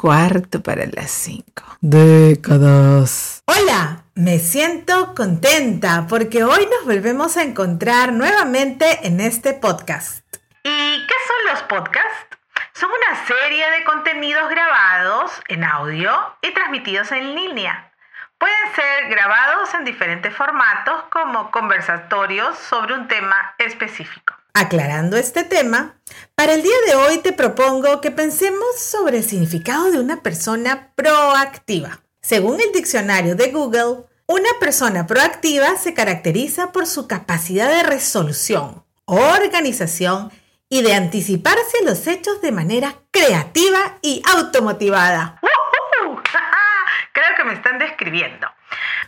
cuarto para las cinco. Décadas. Hola, me siento contenta porque hoy nos volvemos a encontrar nuevamente en este podcast. ¿Y qué son los podcasts? Son una serie de contenidos grabados en audio y transmitidos en línea. Pueden ser grabados en diferentes formatos como conversatorios sobre un tema específico. Aclarando este tema, para el día de hoy te propongo que pensemos sobre el significado de una persona proactiva. Según el diccionario de Google, una persona proactiva se caracteriza por su capacidad de resolución, organización y de anticiparse a los hechos de manera creativa y automotivada. Creo que me están describiendo.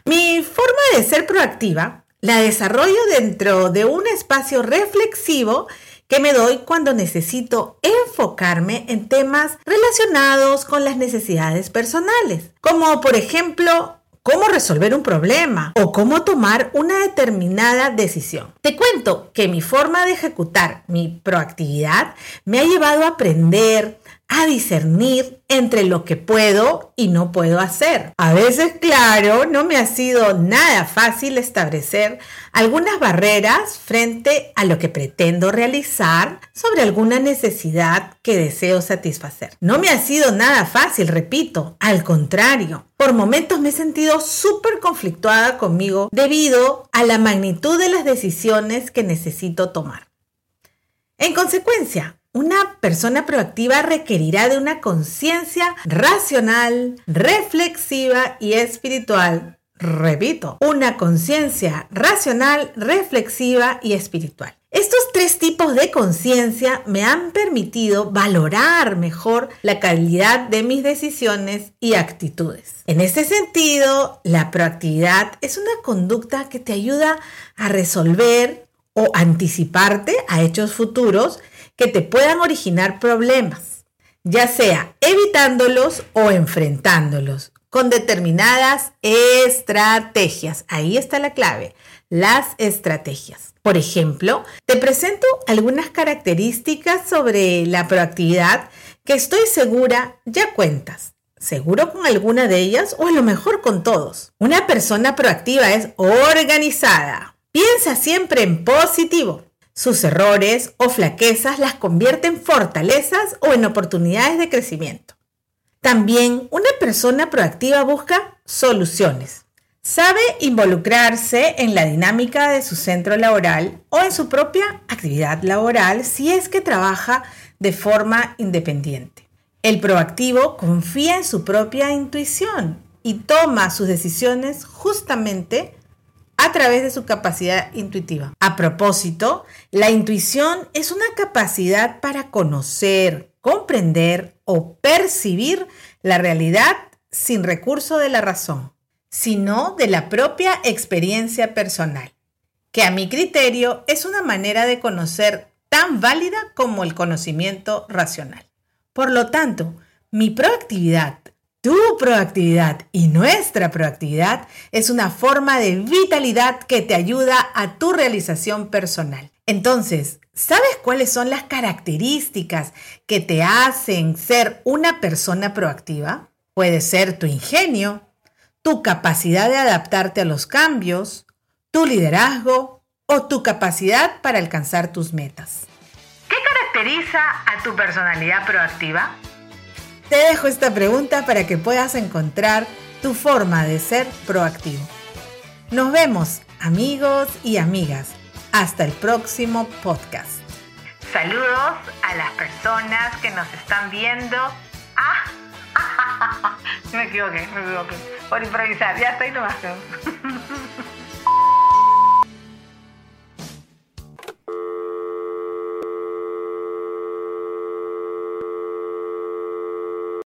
Mi forma de ser proactiva la desarrollo dentro de un espacio reflexivo que me doy cuando necesito enfocarme en temas relacionados con las necesidades personales, como por ejemplo cómo resolver un problema o cómo tomar una determinada decisión. Te cuento que mi forma de ejecutar mi proactividad me ha llevado a aprender, a discernir entre lo que puedo y no puedo hacer. A veces, claro, no me ha sido nada fácil establecer algunas barreras frente a lo que pretendo realizar sobre alguna necesidad que deseo satisfacer. No me ha sido nada fácil, repito, al contrario. Por momentos me he sentido súper conflictuada conmigo debido a la magnitud de las decisiones que necesito tomar. En consecuencia, una persona proactiva requerirá de una conciencia racional, reflexiva y espiritual. Repito, una conciencia racional, reflexiva y espiritual. Estos tres tipos de conciencia me han permitido valorar mejor la calidad de mis decisiones y actitudes. En ese sentido, la proactividad es una conducta que te ayuda a resolver o anticiparte a hechos futuros que te puedan originar problemas, ya sea evitándolos o enfrentándolos con determinadas estrategias. Ahí está la clave, las estrategias. Por ejemplo, te presento algunas características sobre la proactividad que estoy segura ya cuentas. Seguro con alguna de ellas o a lo mejor con todos. Una persona proactiva es organizada. Piensa siempre en positivo. Sus errores o flaquezas las convierte en fortalezas o en oportunidades de crecimiento. También una persona proactiva busca soluciones. Sabe involucrarse en la dinámica de su centro laboral o en su propia actividad laboral si es que trabaja de forma independiente. El proactivo confía en su propia intuición y toma sus decisiones justamente a través de su capacidad intuitiva. A propósito, la intuición es una capacidad para conocer, comprender o percibir la realidad sin recurso de la razón, sino de la propia experiencia personal, que a mi criterio es una manera de conocer tan válida como el conocimiento racional. Por lo tanto, mi proactividad tu proactividad y nuestra proactividad es una forma de vitalidad que te ayuda a tu realización personal. Entonces, ¿sabes cuáles son las características que te hacen ser una persona proactiva? Puede ser tu ingenio, tu capacidad de adaptarte a los cambios, tu liderazgo o tu capacidad para alcanzar tus metas. ¿Qué caracteriza a tu personalidad proactiva? Te dejo esta pregunta para que puedas encontrar tu forma de ser proactivo. Nos vemos, amigos y amigas. Hasta el próximo podcast. Saludos a las personas que nos están viendo. Ah, me equivoqué, me equivoqué. Por improvisar, ya estoy nomás.